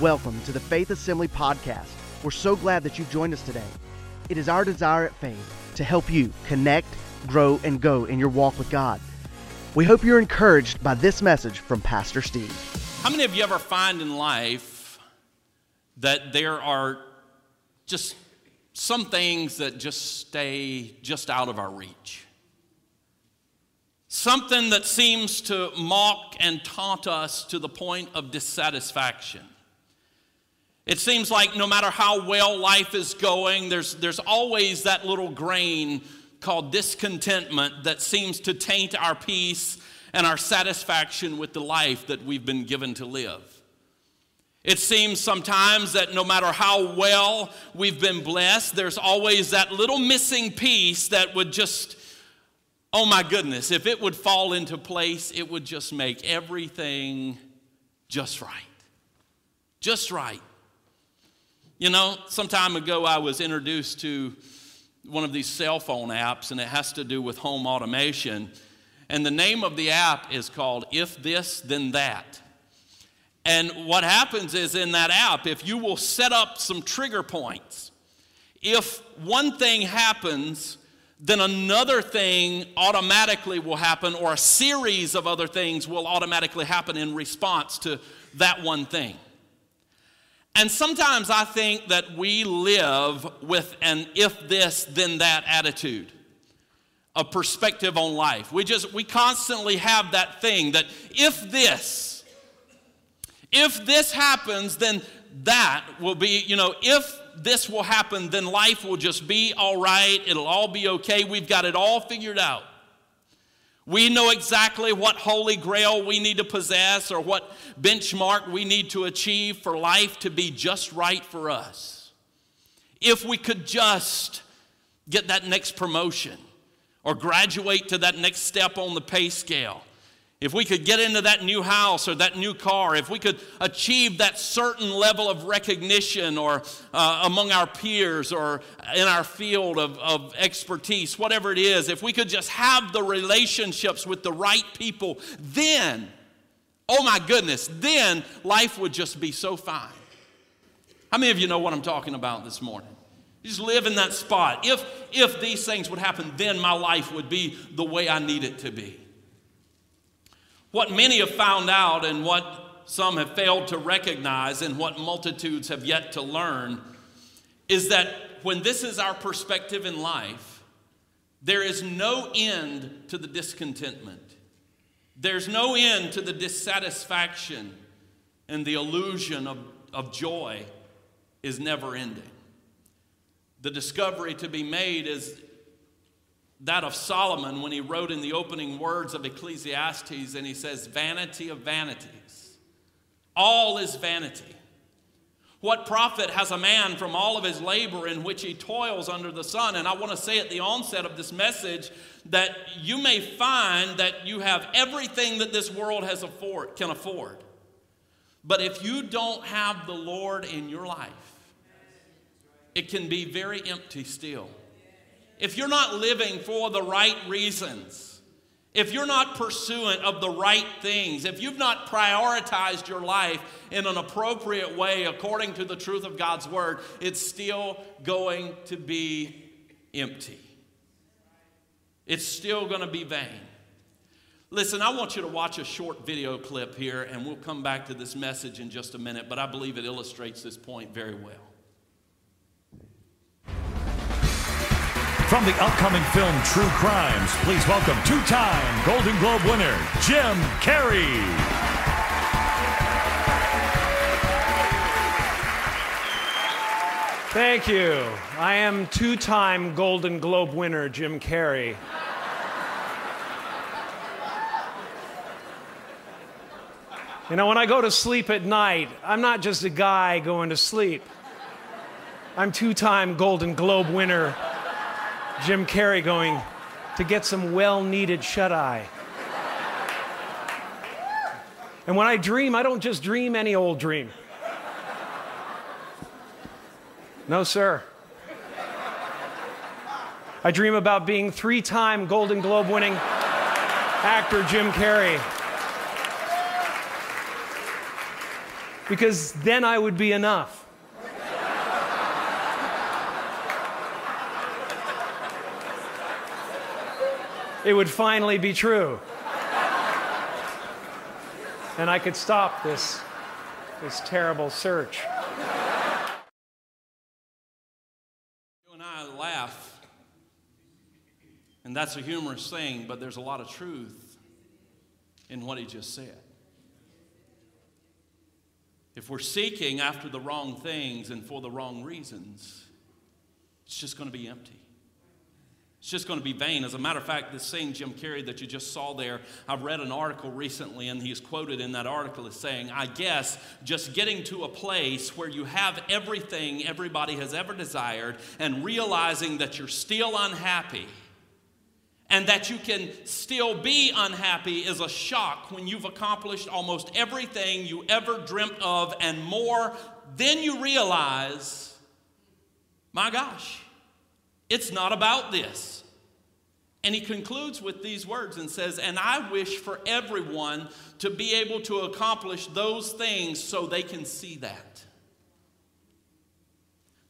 Welcome to the Faith Assembly Podcast. We're so glad that you've joined us today. It is our desire at Faith to help you connect, grow, and go in your walk with God. We hope you're encouraged by this message from Pastor Steve. How many of you ever find in life that there are just some things that just stay just out of our reach? Something that seems to mock and taunt us to the point of dissatisfaction. It seems like no matter how well life is going, there's, there's always that little grain called discontentment that seems to taint our peace and our satisfaction with the life that we've been given to live. It seems sometimes that no matter how well we've been blessed, there's always that little missing piece that would just, oh my goodness, if it would fall into place, it would just make everything just right. Just right. You know, some time ago I was introduced to one of these cell phone apps, and it has to do with home automation. And the name of the app is called If This, Then That. And what happens is in that app, if you will set up some trigger points, if one thing happens, then another thing automatically will happen, or a series of other things will automatically happen in response to that one thing. And sometimes I think that we live with an if this, then that attitude a perspective on life. We just, we constantly have that thing that if this, if this happens, then that will be, you know, if this will happen, then life will just be all right. It'll all be okay. We've got it all figured out. We know exactly what holy grail we need to possess or what benchmark we need to achieve for life to be just right for us. If we could just get that next promotion or graduate to that next step on the pay scale if we could get into that new house or that new car, if we could achieve that certain level of recognition or uh, among our peers or in our field of, of expertise, whatever it is, if we could just have the relationships with the right people, then, oh my goodness, then life would just be so fine. How many of you know what I'm talking about this morning? Just live in that spot. If, if these things would happen, then my life would be the way I need it to be. What many have found out and what some have failed to recognize and what multitudes have yet to learn is that when this is our perspective in life, there is no end to the discontentment. There's no end to the dissatisfaction, and the illusion of, of joy is never ending. The discovery to be made is that of Solomon when he wrote in the opening words of Ecclesiastes, and he says, Vanity of vanities. All is vanity. What profit has a man from all of his labor in which he toils under the sun? And I want to say at the onset of this message that you may find that you have everything that this world has afford, can afford. But if you don't have the Lord in your life, it can be very empty still if you're not living for the right reasons, if you're not pursuant of the right things, if you've not prioritized your life in an appropriate way according to the truth of God's word, it's still going to be empty. It's still going to be vain. Listen, I want you to watch a short video clip here, and we'll come back to this message in just a minute, but I believe it illustrates this point very well. From the upcoming film True Crimes, please welcome two time Golden Globe winner, Jim Carrey. Thank you. I am two time Golden Globe winner, Jim Carrey. You know, when I go to sleep at night, I'm not just a guy going to sleep. I'm two time Golden Globe winner, Jim Carrey going to get some well needed shut eye. And when I dream, I don't just dream any old dream. No, sir. I dream about being three time Golden Globe winning actor Jim Carrey. because then I would be enough. It would finally be true. And I could stop this, this terrible search. You and I laugh, and that's a humorous thing, but there's a lot of truth in what he just said. If we're seeking after the wrong things and for the wrong reasons, it's just going to be empty. It's just going to be vain. As a matter of fact, this same Jim Carrey that you just saw there, I've read an article recently, and he's quoted in that article as saying, I guess just getting to a place where you have everything everybody has ever desired and realizing that you're still unhappy and that you can still be unhappy is a shock when you've accomplished almost everything you ever dreamt of and more. Then you realize, my gosh, it's not about this. And he concludes with these words and says, And I wish for everyone to be able to accomplish those things so they can see that.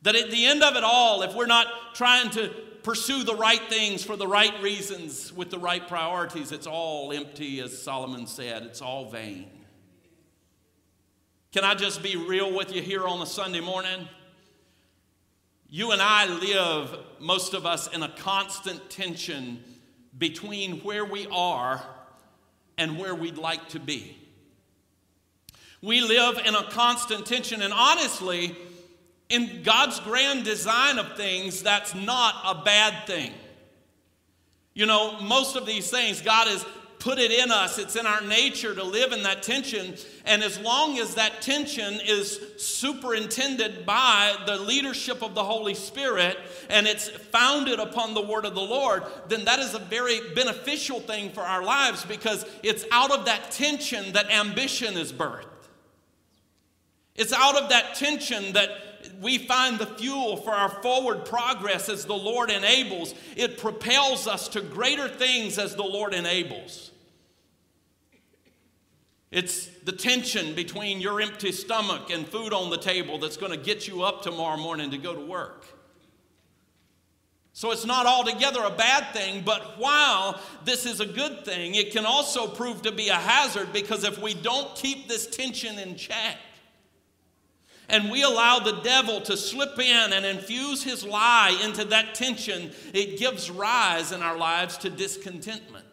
That at the end of it all, if we're not trying to pursue the right things for the right reasons with the right priorities, it's all empty, as Solomon said. It's all vain. Can I just be real with you here on a Sunday morning? You and I live, most of us, in a constant tension between where we are and where we'd like to be. We live in a constant tension, and honestly, in God's grand design of things, that's not a bad thing. You know, most of these things, God is put it in us. It's in our nature to live in that tension. And as long as that tension is superintended by the leadership of the Holy Spirit and it's founded upon the word of the Lord, then that is a very beneficial thing for our lives because it's out of that tension that ambition is birthed. It's out of that tension that we find the fuel for our forward progress as the Lord enables. It propels us to greater things as the Lord enables. It's the tension between your empty stomach and food on the table that's going to get you up tomorrow morning to go to work. So it's not altogether a bad thing, but while this is a good thing, it can also prove to be a hazard because if we don't keep this tension in check, and we allow the devil to slip in and infuse his lie into that tension, it gives rise in our lives to discontentment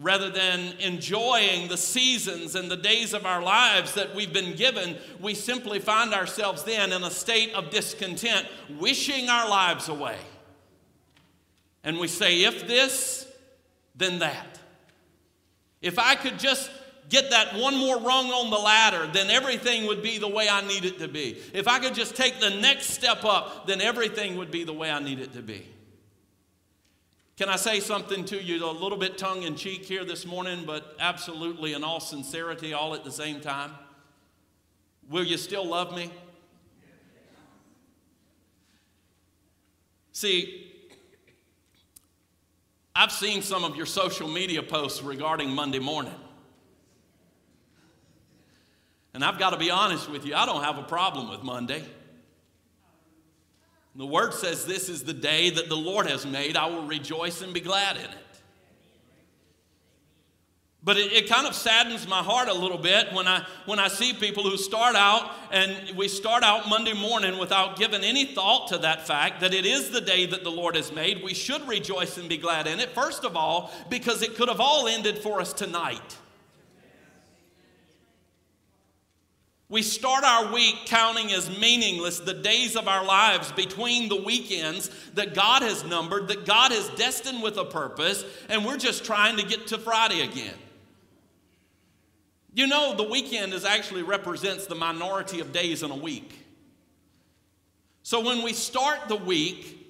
rather than enjoying the seasons and the days of our lives that we've been given, we simply find ourselves then in a state of discontent, wishing our lives away. And we say, if this, then that. If I could just get that one more rung on the ladder, then everything would be the way I need it to be. If I could just take the next step up, then everything would be the way I need it to be. Can I say something to you a little bit tongue in cheek here this morning, but absolutely in all sincerity, all at the same time? Will you still love me? See, I've seen some of your social media posts regarding Monday morning. And I've got to be honest with you, I don't have a problem with Monday. The word says, This is the day that the Lord has made. I will rejoice and be glad in it. But it, it, kind of saddens my heart a little bit when I, when I see people who start out and we start out Monday morning without giving any thought to that fact that it is the day that the Lord has made. We should rejoice and be glad in it, first of all, because it could have all ended for us tonight. We start our week counting as meaningless the days of our lives between the weekends that God has numbered, that God has destined with a purpose, and we're just trying to get to Friday again. You know, the weekend is actually represents the minority of days in a week. So when we start the week,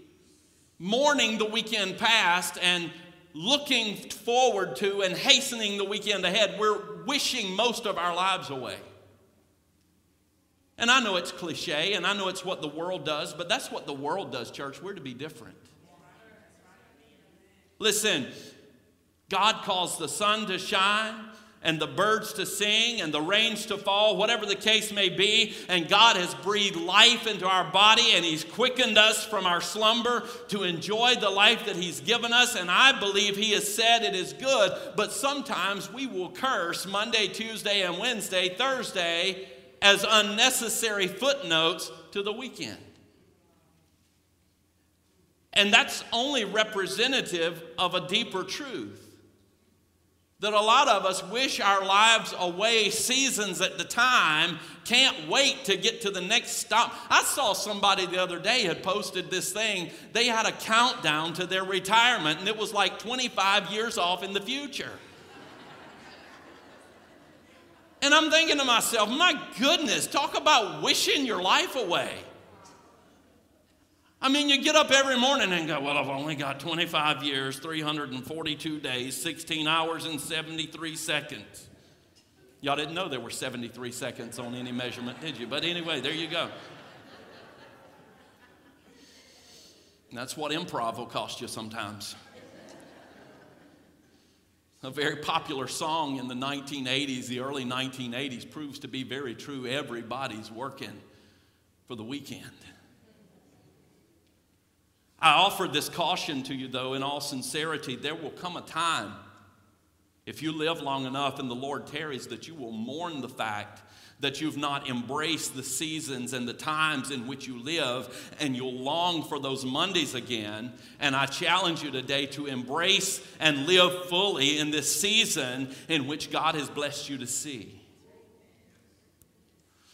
mourning the weekend past and looking forward to and hastening the weekend ahead, we're wishing most of our lives away. And I know it's cliche and I know it's what the world does, but that's what the world does, church. We're to be different. Listen, God calls the sun to shine, and the birds to sing and the rains to fall, whatever the case may be. And God has breathed life into our body and He's quickened us from our slumber to enjoy the life that He's given us. And I believe He has said it is good, but sometimes we will curse Monday, Tuesday, and Wednesday, Thursday as unnecessary footnotes to the weekend. And that's only representative of a deeper truth that a lot of us wish our lives away seasons at the time, can't wait to get to the next stop. I saw somebody the other day had posted this thing. They had a countdown to their retirement, and it was like 25 years off in the future. And I'm thinking to myself, my goodness, talk about wishing your life away. I mean, you get up every morning and go, Well, I've only got 25 years, 342 days, 16 hours, and 73 seconds. Y'all didn't know there were 73 seconds on any measurement, did you? But anyway, there you go. And that's what improv will cost you sometimes. A very popular song in the 1980s, the early 1980s, proves to be very true. Everybody's working for the weekend. I offered this caution to you, though, in all sincerity. There will come a time, if you live long enough and the Lord tarries, that you will mourn the fact that you've not embraced the seasons and the times in which you live, and you'll long for those Mondays again. And I challenge you today to embrace and live fully in this season in which God has blessed you to see.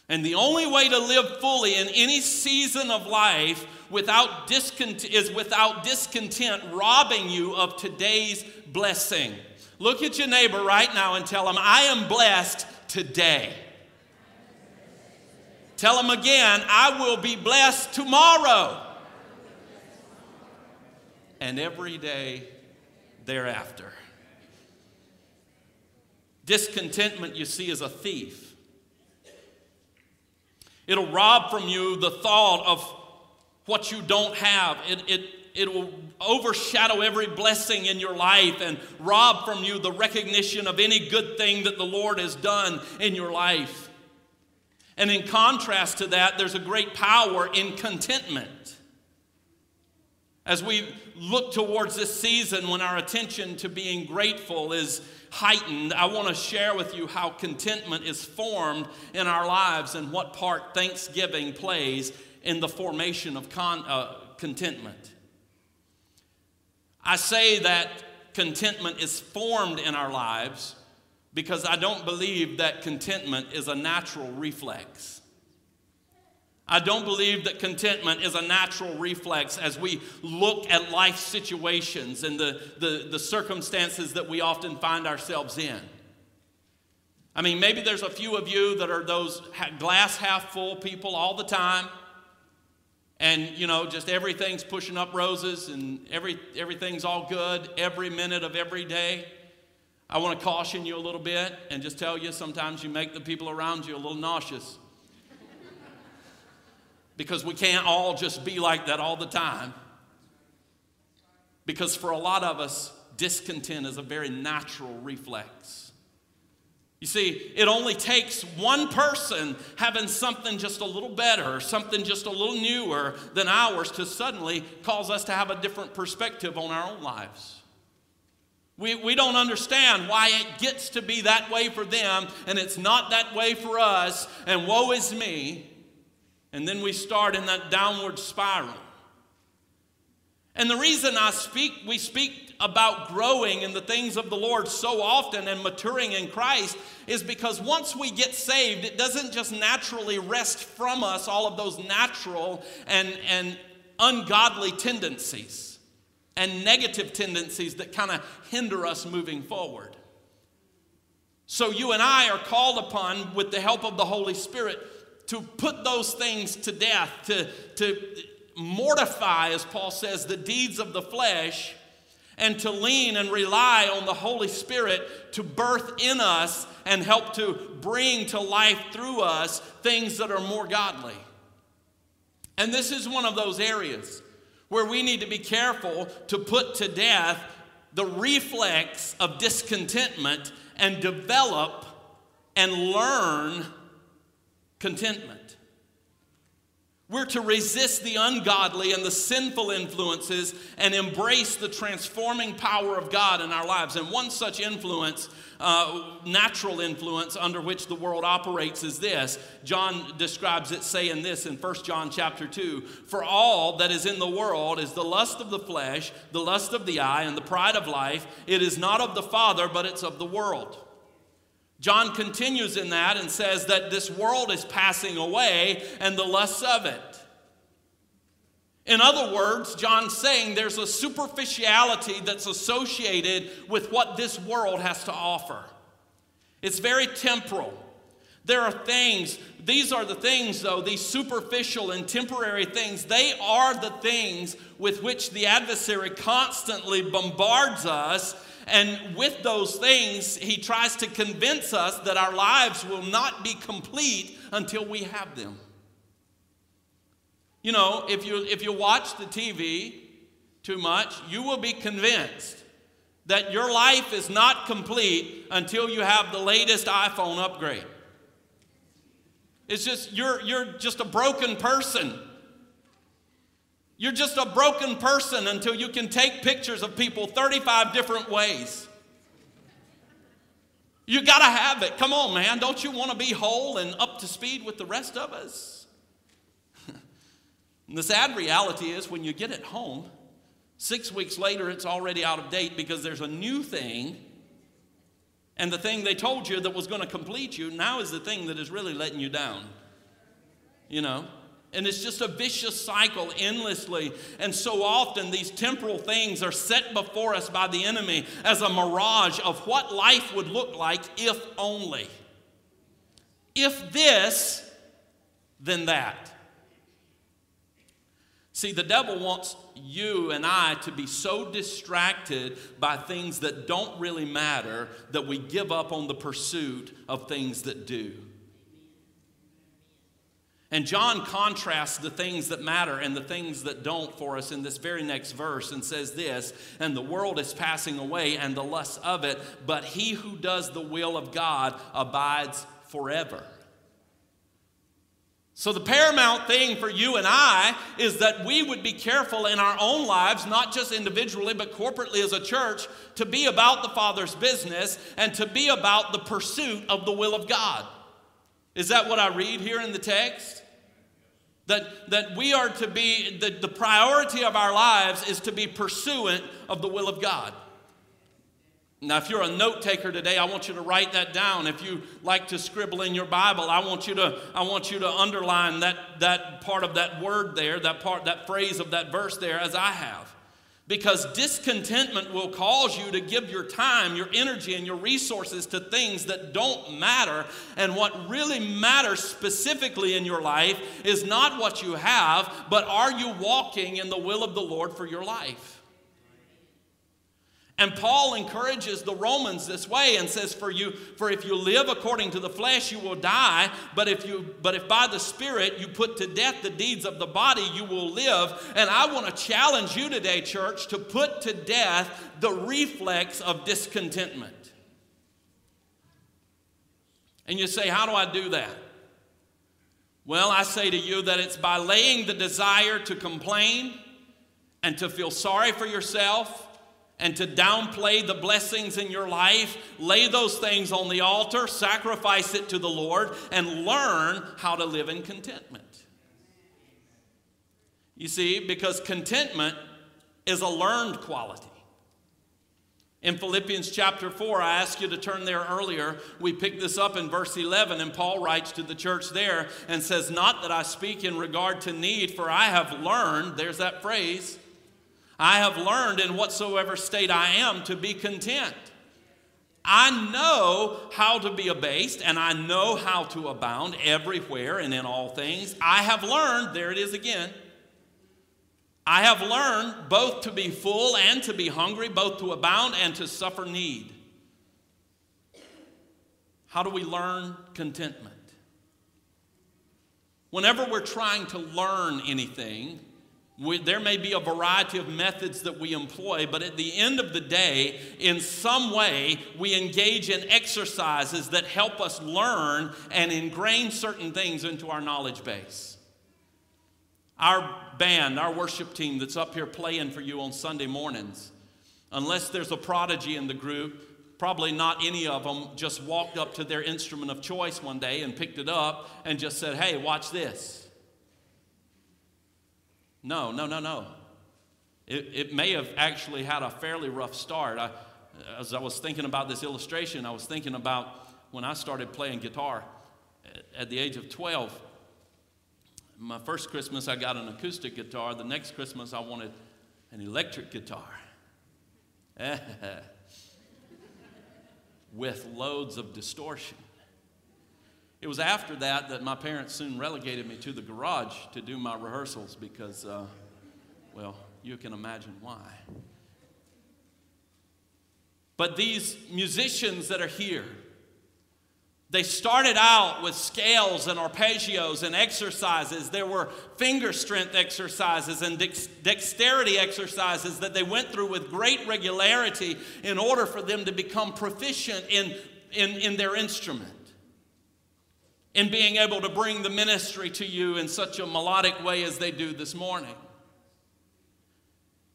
And the only way to live fully in any season of life without discontent, is without discontent robbing you of today's blessing. Look at your neighbor right now and tell him, I am blessed today. Tell them again, I will be blessed tomorrow. And every day thereafter. Discontentment, you see, is a thief. It'll rob from you the thought of what you don't have. It, it, it will overshadow every blessing in your life and rob from you the recognition of any good thing that the Lord has done in your life. And in contrast to that, there's a great power in contentment. As we look towards this season when our attention to being grateful is heightened, I want to share with you how contentment is formed in our lives and what part Thanksgiving plays in the formation of con, uh, contentment. I say that contentment is formed in our lives because I don't believe that contentment is a natural reflex. I don't believe that contentment is a natural reflex as we look at life situations and the, the, the, circumstances that we often find ourselves in. I mean, maybe there's a few of you that are those glass half full people all the time and you know just everything's pushing up roses and every, everything's all good every minute of every day i want to caution you a little bit and just tell you sometimes you make the people around you a little nauseous. Because we can't all just be like that all the time. Because for a lot of us discontent is a very natural reflex. You see, it only takes one person having something just a little better, something just a little newer than ours to suddenly cause us to have a different perspective on our own lives. We, we don't understand why it gets to be that way for them and it's not that way for us, and woe is me. And then we start in that downward spiral. And the reason I speak, we speak about growing in the things of the Lord so often and maturing in Christ is because once we get saved, it doesn't just naturally wrest from us all of those natural and, and ungodly tendencies and negative tendencies that kind of hinder us moving forward. So, you and I are called upon, with the help of the Holy Spirit, to put those things to death, to, to mortify, as Paul says, the deeds of the flesh and to lean and rely on the Holy Spirit to birth in us and help to bring to life through us things that are more godly. And this is one of those areas where we need to be careful to put to death the reflex of discontentment and develop and learn contentment. We're to resist the ungodly and the sinful influences and embrace the transforming power of God in our lives. And one such influence, uh, natural influence under which the world operates, is this. John describes it saying this in 1 John chapter 2 For all that is in the world is the lust of the flesh, the lust of the eye, and the pride of life. It is not of the Father, but it's of the world. John continues in that and says that this world is passing away and the lusts of it. In other words, John's saying there's a superficiality that's associated with what this world has to offer. It's very temporal. There are things, these are the things, though, these superficial and temporary things, they are the things with which the adversary constantly bombards us and with those things, he tries to convince us that our lives will not be complete until we have them. You know, if you, if you watch the TV too much, you will be convinced that your life is not complete until you have the latest iPhone upgrade. It's just, you're, you're just a broken person you're just a broken person until you can take pictures of people 35 different ways. You got to have it. Come on, man. Don't you want to be whole and up to speed with the rest of us? The sad reality is when you get it home, six weeks later, it's already out of date because there's a new thing. And the thing they told you that was going to complete you now is the thing that is really letting you down. You know? And it's just a vicious cycle endlessly. And so often, these temporal things are set before us by the enemy as a mirage of what life would look like if only. If this, then that. See, the devil wants you and I to be so distracted by things that don't really matter that we give up on the pursuit of things that do. And John contrasts the things that matter and the things that don't for us in this very next verse and says this And the world is passing away and the lust of it, but he who does the will of God abides forever. So, the paramount thing for you and I is that we would be careful in our own lives, not just individually, but corporately as a church, to be about the Father's business and to be about the pursuit of the will of God. Is that what I read here in the text? That, that we are to be, the, the priority of our lives is to be pursuant of the will of God. Now, if you're a note taker today, I want you to write that down. If you like to scribble in your Bible, I want you to, I want you to underline that, that part of that word there, that part, that phrase of that verse there, as I have. Because discontentment will cause you to give your time, your energy, and your resources to things that don't matter. And what really matters specifically in your life is not what you have, but are you walking in the will of the Lord for your life? And Paul encourages the Romans this way and says, For you, for if you live according to the flesh, you will die, but if you but if by the Spirit you put to death the deeds of the body, you will live. And I want to challenge you today, church, to put to death the reflex of discontentment. And you say, How do I do that? Well, I say to you that it's by laying the desire to complain and to feel sorry for yourself and to downplay the blessings in your life, lay those things on the altar, sacrifice it to the Lord, and learn how to live in contentment. You see, because contentment is a learned quality. In Philippians chapter 4, I asked you to turn there earlier. We picked this up in verse 11, and Paul writes to the church there and says, Not that I speak in regard to need, for I have learned, there's that phrase, I have learned in whatsoever state I am to be content. I know how to be abased and I know how to abound everywhere and in all things. I have learned, there it is again. I have learned both to be full and to be hungry, both to abound and to suffer need. How do we learn contentment? Whenever we're trying to learn anything, We, there may be a variety of methods that we employ, but at the end of the day, in some way, we engage in exercises that help us learn and ingrain certain things into our knowledge base. Our band, our worship team that's up here playing for you on Sunday mornings, unless there's a prodigy in the group, probably not any of them just walked up to their instrument of choice one day and picked it up and just said, Hey, watch this. No, no, no, no. It, it may have actually had a fairly rough start. I, as I was thinking about this illustration, I was thinking about when I started playing guitar at, the age of 12. My first Christmas, I got an acoustic guitar. The next Christmas, I wanted an electric guitar with loads of distortion. It was after that that my parents soon relegated me to the garage to do my rehearsals because, uh, well, you can imagine why. But these musicians that are here, they started out with scales and arpeggios and exercises. There were finger strength exercises and dex- dexterity exercises that they went through with great regularity in order for them to become proficient in, in, in their instrument in being able to bring the ministry to you in such a melodic way as they do this morning.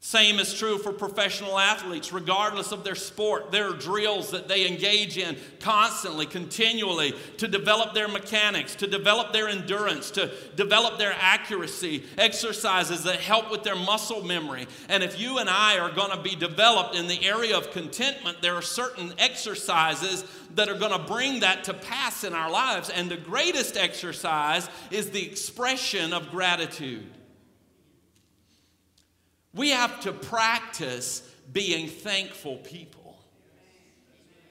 Same is true for professional athletes, regardless of their sport. There are drills that they engage in constantly, continually, to develop their mechanics, to develop their endurance, to develop their accuracy, exercises that help with their muscle memory. And if you and I are going to be developed in the area of contentment, there are certain exercises that are going to bring that to pass in our lives. And the greatest exercise is the expression of gratitude. We have to practice being thankful people.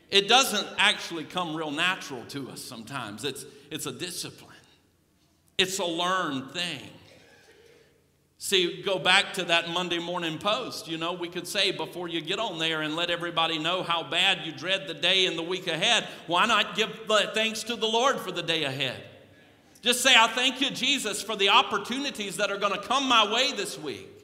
It doesn't actually come real natural to us sometimes, it's, it's a discipline, it's a learned thing. See, go back to that Monday morning post. You know, we could say before you get on there and let everybody know how bad you dread the day and the week ahead, why not give thanks to the Lord for the day ahead? Just say, I thank you, Jesus, for the opportunities that are going to come my way this week.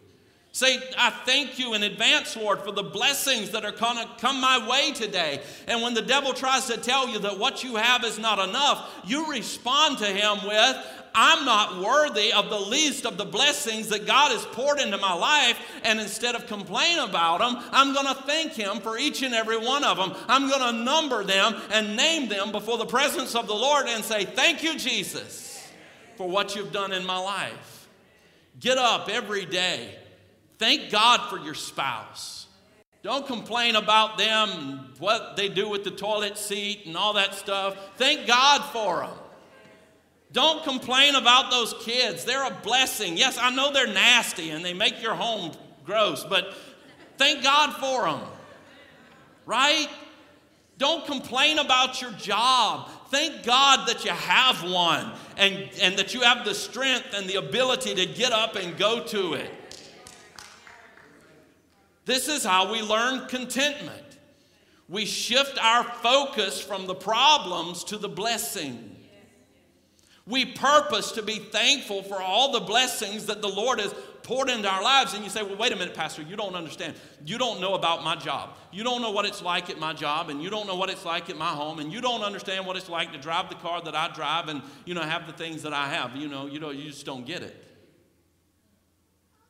Say, I thank you in advance, Lord, for the blessings that are going to come my way today. And when the devil tries to tell you that what you have is not enough, you respond to him with, I'm not worthy of the least of the blessings that God has poured into my life. And instead of complain about them, I'm going to thank Him for each and every one of them. I'm going to number them and name them before the presence of the Lord and say, Thank you, Jesus, for what you've done in my life. Get up every day Thank God for your spouse. Don't complain about them and what they do with the toilet seat and all that stuff. Thank God for them. Don't complain about those kids. They're a blessing. Yes, I know they're nasty and they make your home gross, but thank God for them. Right? Don't complain about your job. Thank God that you have one and, and that you have the strength and the ability to get up and go to it. This is how we learn contentment. We shift our focus from the problems to the blessing. We purpose to be thankful for all the blessings that the Lord has poured into our lives. And you say, well, wait a minute, Pastor, you don't understand. You don't know about my job. You don't know what it's like at my job, and you don't know what it's like at my home, and you don't understand what it's like to drive the car that I drive and, you know, have the things that I have. You know, you, know, you just don't get it.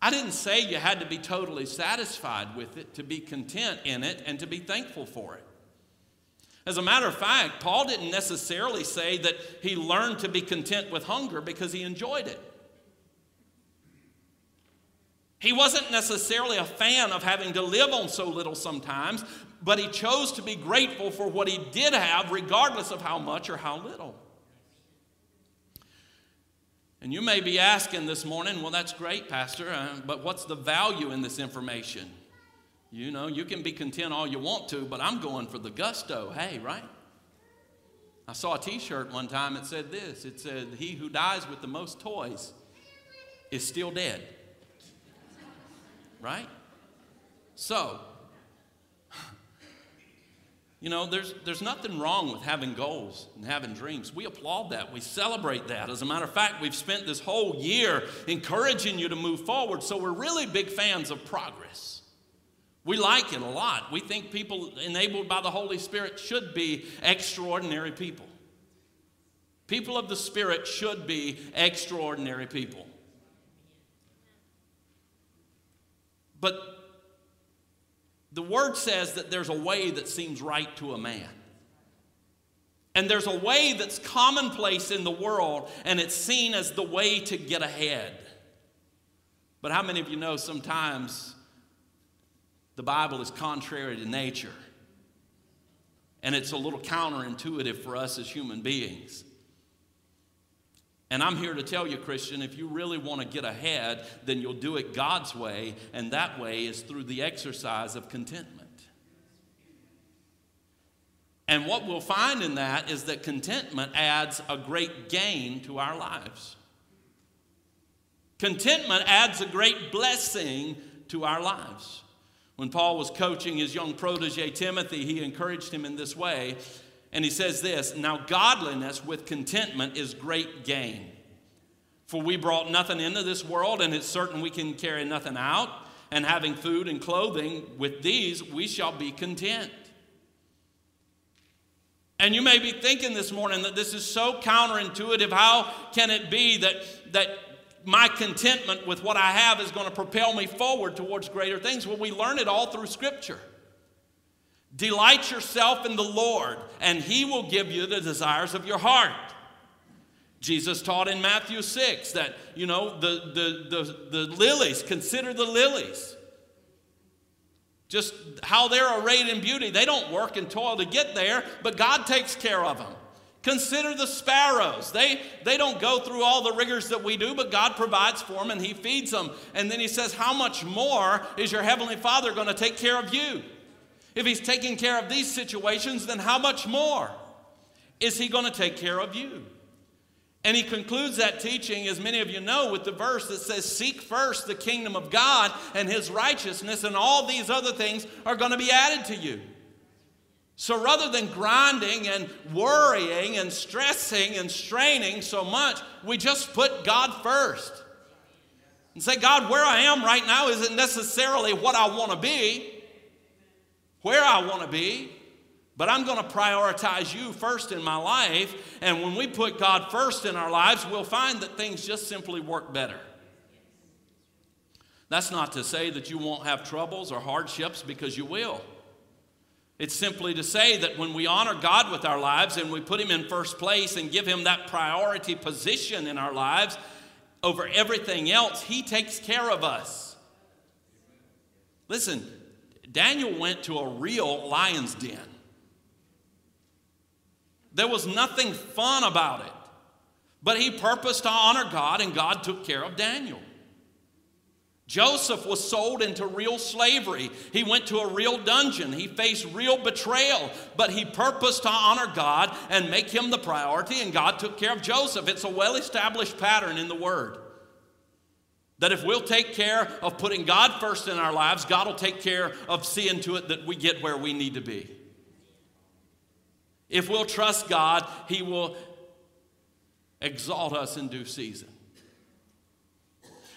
I didn't say you had to be totally satisfied with it, to be content in it, and to be thankful for it. As a matter of fact, Paul didn't necessarily say that he learned to be content with hunger because he enjoyed it. He wasn't necessarily a fan of having to live on so little sometimes, but he chose to be grateful for what he did have, regardless of how much or how little. And you may be asking this morning, well, that's great, Pastor, uh, but what's the value in this information? You know, you can be content all you want to, but I'm going for the gusto. Hey, right? I saw a t shirt one time that said this it said, He who dies with the most toys is still dead. Right? So, You know, there's, there's nothing wrong with having goals and having dreams. We applaud that. We celebrate that. As a matter of fact, we've spent this whole year encouraging you to move forward, so we're really big fans of progress. We like it a lot. We think people enabled by the Holy Spirit should be extraordinary people. People of the Spirit should be extraordinary people. But the word says that there's a way that seems right to a man. And there's a way that's commonplace in the world, and it's seen as the way to get ahead. But how many of you know sometimes the Bible is contrary to nature? And it's a little counterintuitive for us as human beings. And I'm here to tell you, Christian, if you really want to get ahead, then you'll do it God's way, and that way is through the exercise of contentment. And what we'll find in that is that contentment adds a great gain to our lives. Contentment adds a great blessing to our lives. When Paul was coaching his young protege Timothy, he encouraged him in this way. And he says this Now, godliness with contentment is great gain. For we brought nothing into this world, and it's certain we can carry nothing out. And having food and clothing, with these we shall be content. And you may be thinking this morning that this is so counterintuitive. How can it be that, that my contentment with what I have is going to propel me forward towards greater things? Well, we learn it all through Scripture. Delight yourself in the Lord, and He will give you the desires of your heart. Jesus taught in Matthew 6 that, you know, the, the, the, the lilies, consider the lilies. Just how they're arrayed in beauty. They don't work and toil to get there, but God takes care of them. Consider the sparrows. They, they don't go through all the rigors that we do, but God provides for them and He feeds them. And then He says, How much more is your Heavenly Father going to take care of you? If he's taking care of these situations, then how much more is he going to take care of you? And he concludes that teaching, as many of you know, with the verse that says, Seek first the kingdom of God and his righteousness, and all these other things are going to be added to you. So rather than grinding and worrying and stressing and straining so much, we just put God first. And say, God, where I am right now isn't necessarily what I want to be where I want to be, but I'm going to prioritize you first in my life. And when we put God first in our lives, we'll find that things just simply work better. That's not to say that you won't have troubles or hardships because you will. It's simply to say that when we honor God with our lives and we put Him in first place and give Him that priority position in our lives over everything else, He takes care of us. Listen, Daniel went to a real lion's den. There was nothing fun about it, but he purposed to honor God, and God took care of Daniel. Joseph was sold into real slavery. He went to a real dungeon. He faced real betrayal, but he purposed to honor God and make him the priority, and God took care of Joseph. It's a well established pattern in the Word. That if we'll take care of putting God first in our lives, God will take care of seeing to it that we get where we need to be. If we'll trust God, He will exalt us in due season.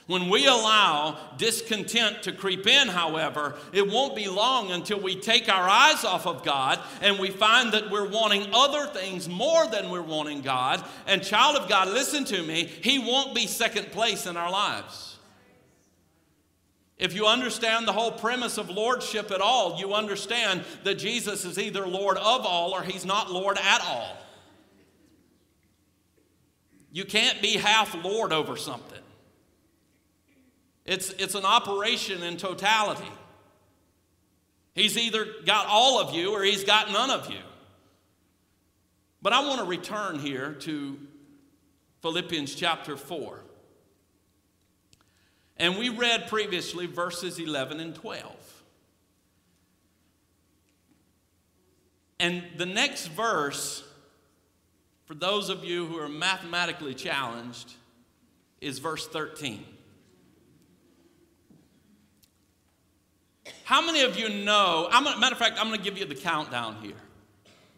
When we allow discontent to creep in, however, it won't be long until we take our eyes off of God and we find that we're wanting other things more than we're wanting God. And, child of God, listen to me, He won't be second place in our lives. If you understand the whole premise of lordship at all, you understand that Jesus is either Lord of all or he's not Lord at all. You can't be half Lord over something. It's, it's an operation in totality. He's either got all of you or he's got none of you. But I want to return here to Philippians chapter 4. And we read previously verses 11 and 12. And the next verse, for those of you who are mathematically challenged, is verse 13. How many of you know? I'm, matter of fact, I'm going to give you the countdown here.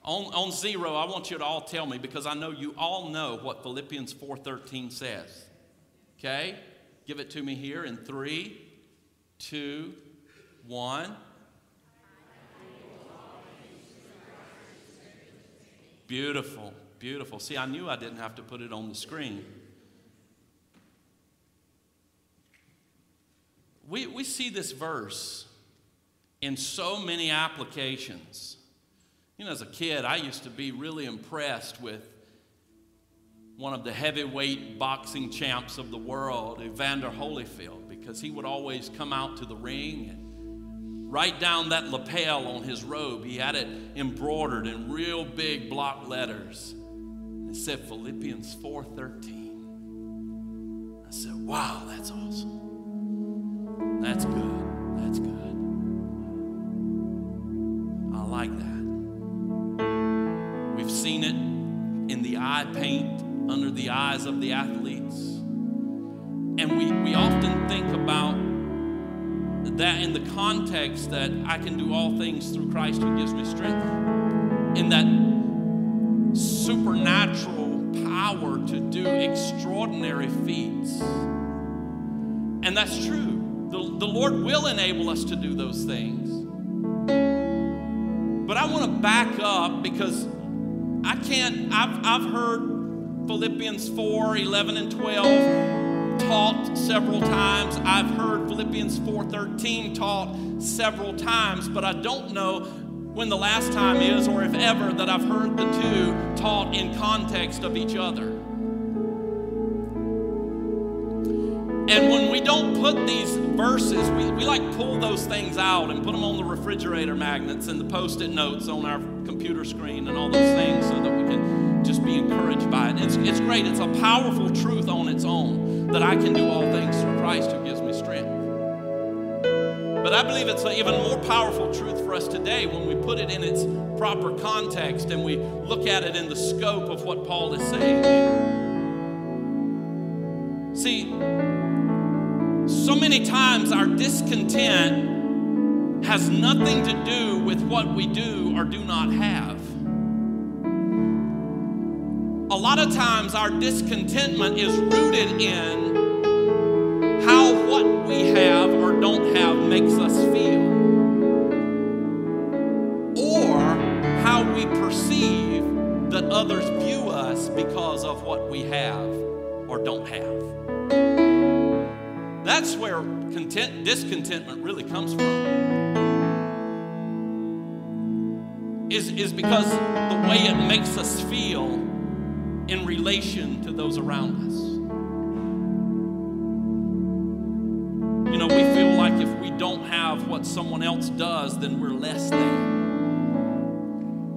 On, on zero, I want you to all tell me because I know you all know what Philippians 4:13 says. Okay? Give it to me here in three, two, one. Beautiful, beautiful. See, I knew I didn't have to put it on the screen. We, we see this verse in so many applications. You know, as a kid, I used to be really impressed with one of the heavyweight boxing champs of the world, Evander Holyfield, because he would always come out to the ring and right down that lapel on his robe. He had it embroidered in real big block letters. It said Philippians 4:13. I said, "Wow, that's awesome. That's good. That's good. I like that." We've seen it in the eye paint under the eyes of the athletes. And we, we often think about that in the context that I can do all things through Christ who gives me strength. In that supernatural power to do extraordinary feats. And that's true. The, the Lord will enable us to do those things. But I want to back up because I can't, I've, I've heard Philippians 4 11 and 12 taught several times. I've heard Philippians 4 13 taught several times, but I don't know when the last time is or if ever that I've heard the two taught in context of each other. And when we don't put these verses, we, we like pull those things out and put them on the refrigerator magnets and the post it notes on our computer screen and all those things so that we can just be encouraged by it. It's, it's great. It's a powerful truth on its own that I can do all things through Christ who gives me strength. But I believe it's an even more powerful truth for us today when we put it in its proper context and we look at it in the scope of what Paul is saying here. See, so many times our discontent has nothing to do with what we do or do not have. Lot of times our discontentment is rooted in how what we have or don't have makes us feel, or how we perceive that others view us because of what we have or don't have. That's where content, discontentment really comes from. Is, is because the way it makes us feel in relation to those around us. You know, we feel like if we don't have what someone else does, then we're less than.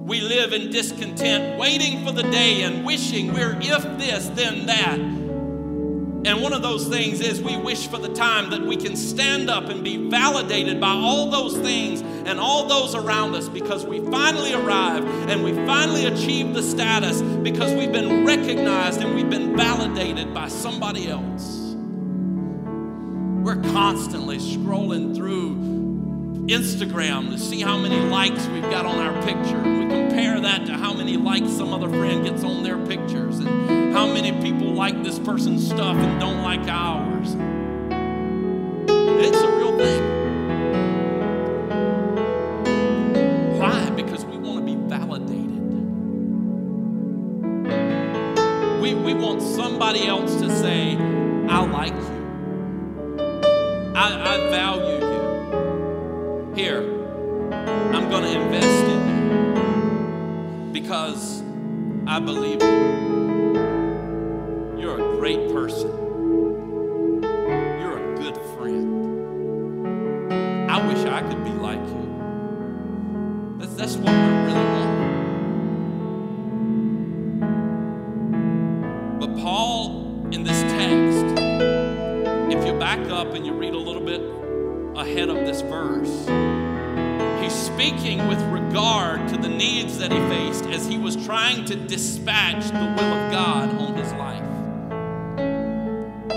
We live in discontent, waiting for the day and wishing we're if this, then that. And one of those things is we wish for the time that we can stand up and be validated by all those things and all those around us because we finally arrived and we finally achieved the status because we've been recognized and we've been validated by somebody else. We're constantly scrolling through Instagram to see how many likes we've got on our picture. We compare that to how many likes some other friend gets on their pictures and how many people like this person's stuff and don't like ours. It's a real thing. Why? Because we want to be validated. We, we want somebody else to say, I like you. I, I value I believe you. You're a great person. You're a good friend. I wish I could be like you. That's, that's what we really want. But Paul, in this text, if you back up and you read a little bit ahead of this verse, speaking with regard to the needs that he faced as he was trying to dispatch the will of God on his life.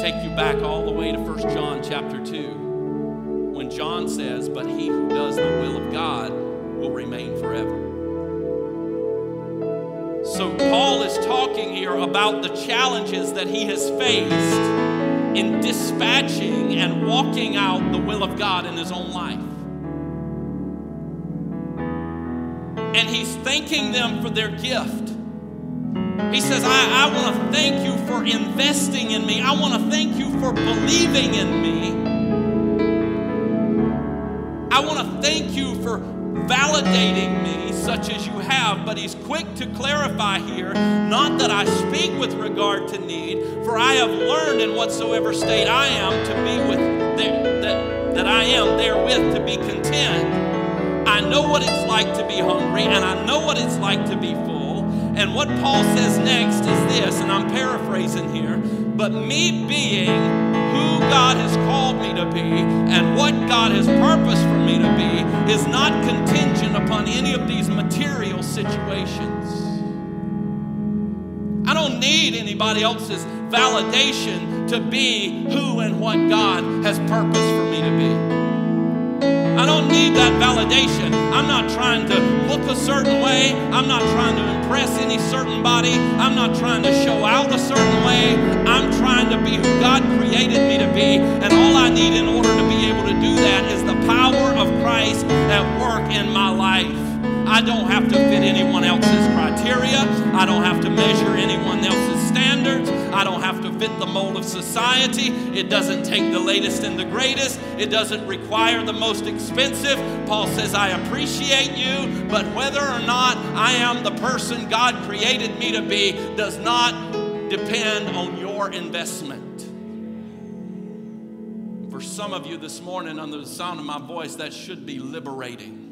Take you back all the way to 1 John chapter 2, when John says, But he who does the will of God will remain forever. So, Paul is talking here about the challenges that he has faced in dispatching and walking out the will of God in his own life. Thanking them for their gift. He says, I, I want to thank you for investing in me. I want to thank you for believing in me. I want to thank you for validating me such as you have, but he's quick to clarify here not that I speak with regard to need, for I have learned in whatsoever state I am to be with there, that, that I am therewith to be content. I know what it's like to be hungry, and I know what it's like to be full. And what Paul says next is this, and I'm paraphrasing here, but me being who God has called me to be and what God has purposed for me to be is not contingent upon any of these material situations. I don't need anybody else's validation to be who and what God has purposed for me to be. I don't need that validation. I'm not trying to look a certain way. I'm not trying to impress any certain body. I'm not trying to show out a certain way. I'm trying to be who God created me to be. And all I need in order to be able to do that is the power of Christ at work in my life. I don't have to fit anyone else's criteria. I don't have to measure anyone else's standards. I don't have to fit the mold of society. It doesn't take the latest and the greatest. It doesn't require the most expensive. Paul says, I appreciate you, but whether or not I am the person God created me to be does not depend on your investment. For some of you this morning, under the sound of my voice, that should be liberating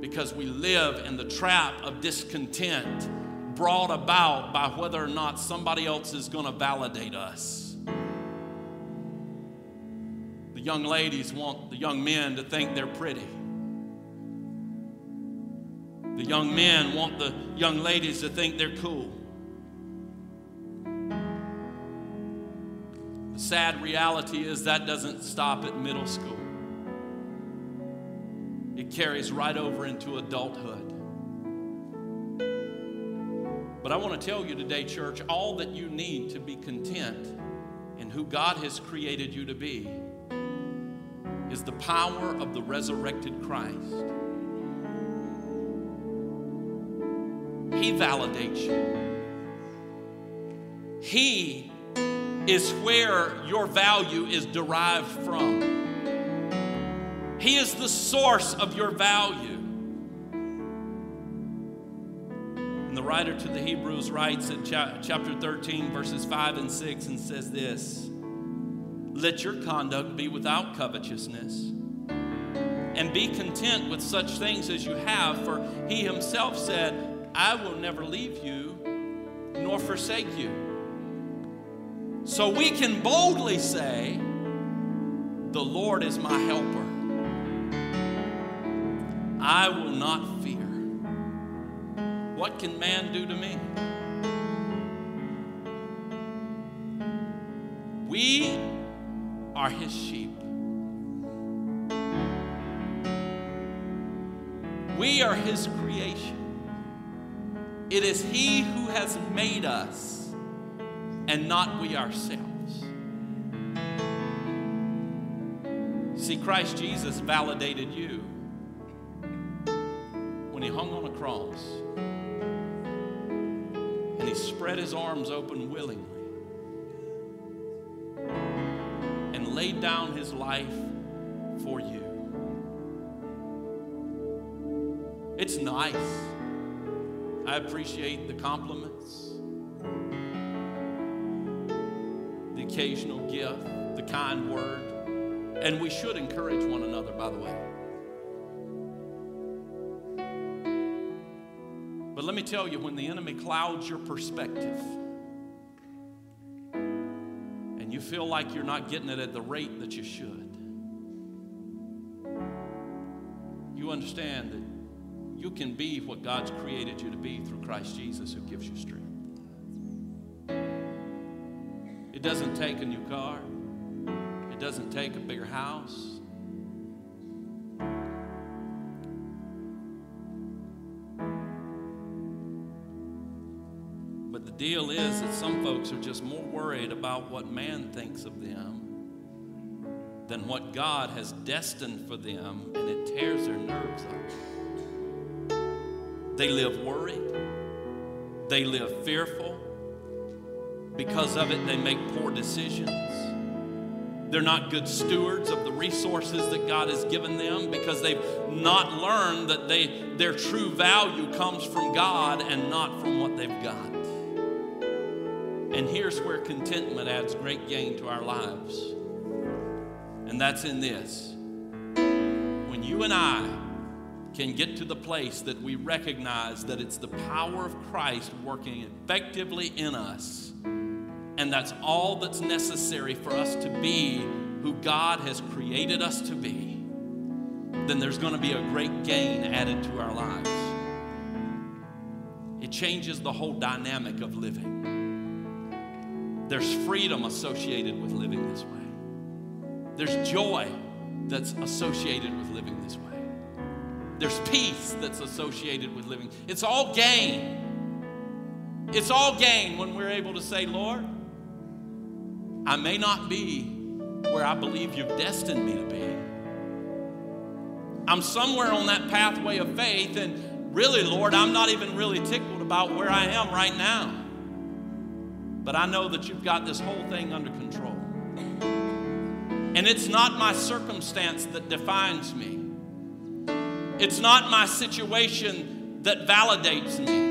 because we live in the trap of discontent brought about by whether or not somebody else is going to validate us. The young ladies want the young men to think they're pretty. The young men want the young ladies to think they're cool. The sad reality is that doesn't stop at middle school carries right over into adulthood. But I want to tell you today, church, all that you need to be content in who God has created you to be is the power of the resurrected Christ. He validates you. He is where your value is derived from. He is the source of your value. And the writer to the Hebrews writes in chapter 13, verses 5 and 6, and says this Let your conduct be without covetousness, and be content with such things as you have, for he himself said, I will never leave you nor forsake you. So we can boldly say, The Lord is my helper. I will not fear. What can man do to me? We are his sheep. We are his creation. It is he who has made us and not we ourselves. See, Christ Jesus validated you cross and he spread his arms open willingly and laid down his life for you. It's nice. I appreciate the compliments, the occasional gift, the kind word, and we should encourage one another, by the way. But let me tell you, when the enemy clouds your perspective and you feel like you're not getting it at the rate that you should, you understand that you can be what God's created you to be through Christ Jesus who gives you strength. It doesn't take a new car, it doesn't take a bigger house. Deal is that some folks are just more worried about what man thinks of them than what God has destined for them, and it tears their nerves up. They live worried, they live fearful. Because of it, they make poor decisions. They're not good stewards of the resources that God has given them because they've not learned that they, their true value comes from God and not from what they've got. And here's where contentment adds great gain to our lives. And that's in this. When you and I can get to the place that we recognize that it's the power of Christ working effectively in us and that's all that's necessary for us to be who God has created us to be, then there's going to be a great gain added to our lives. It changes the whole dynamic of living. There's freedom associated with living this way, there's joy that's associated with living this way. There's peace that's associated with living. It's all gain. It's all gain when we're able to say, Lord, I may not be where I believe you've destined me to be. I'm somewhere on that pathway of faith, and really, Lord, I'm not even really tickled about where I am right now. But I know that you've got this whole thing under control. And it's not my circumstance that defines me. It's not my situation that validates me.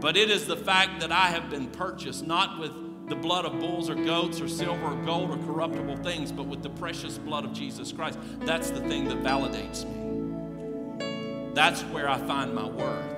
But it is the fact that I have been purchased not with the blood of bulls or goats or silver or gold or corruptible things, but with the precious blood of Jesus Christ. That's the thing that validates me. That's where I find my worth.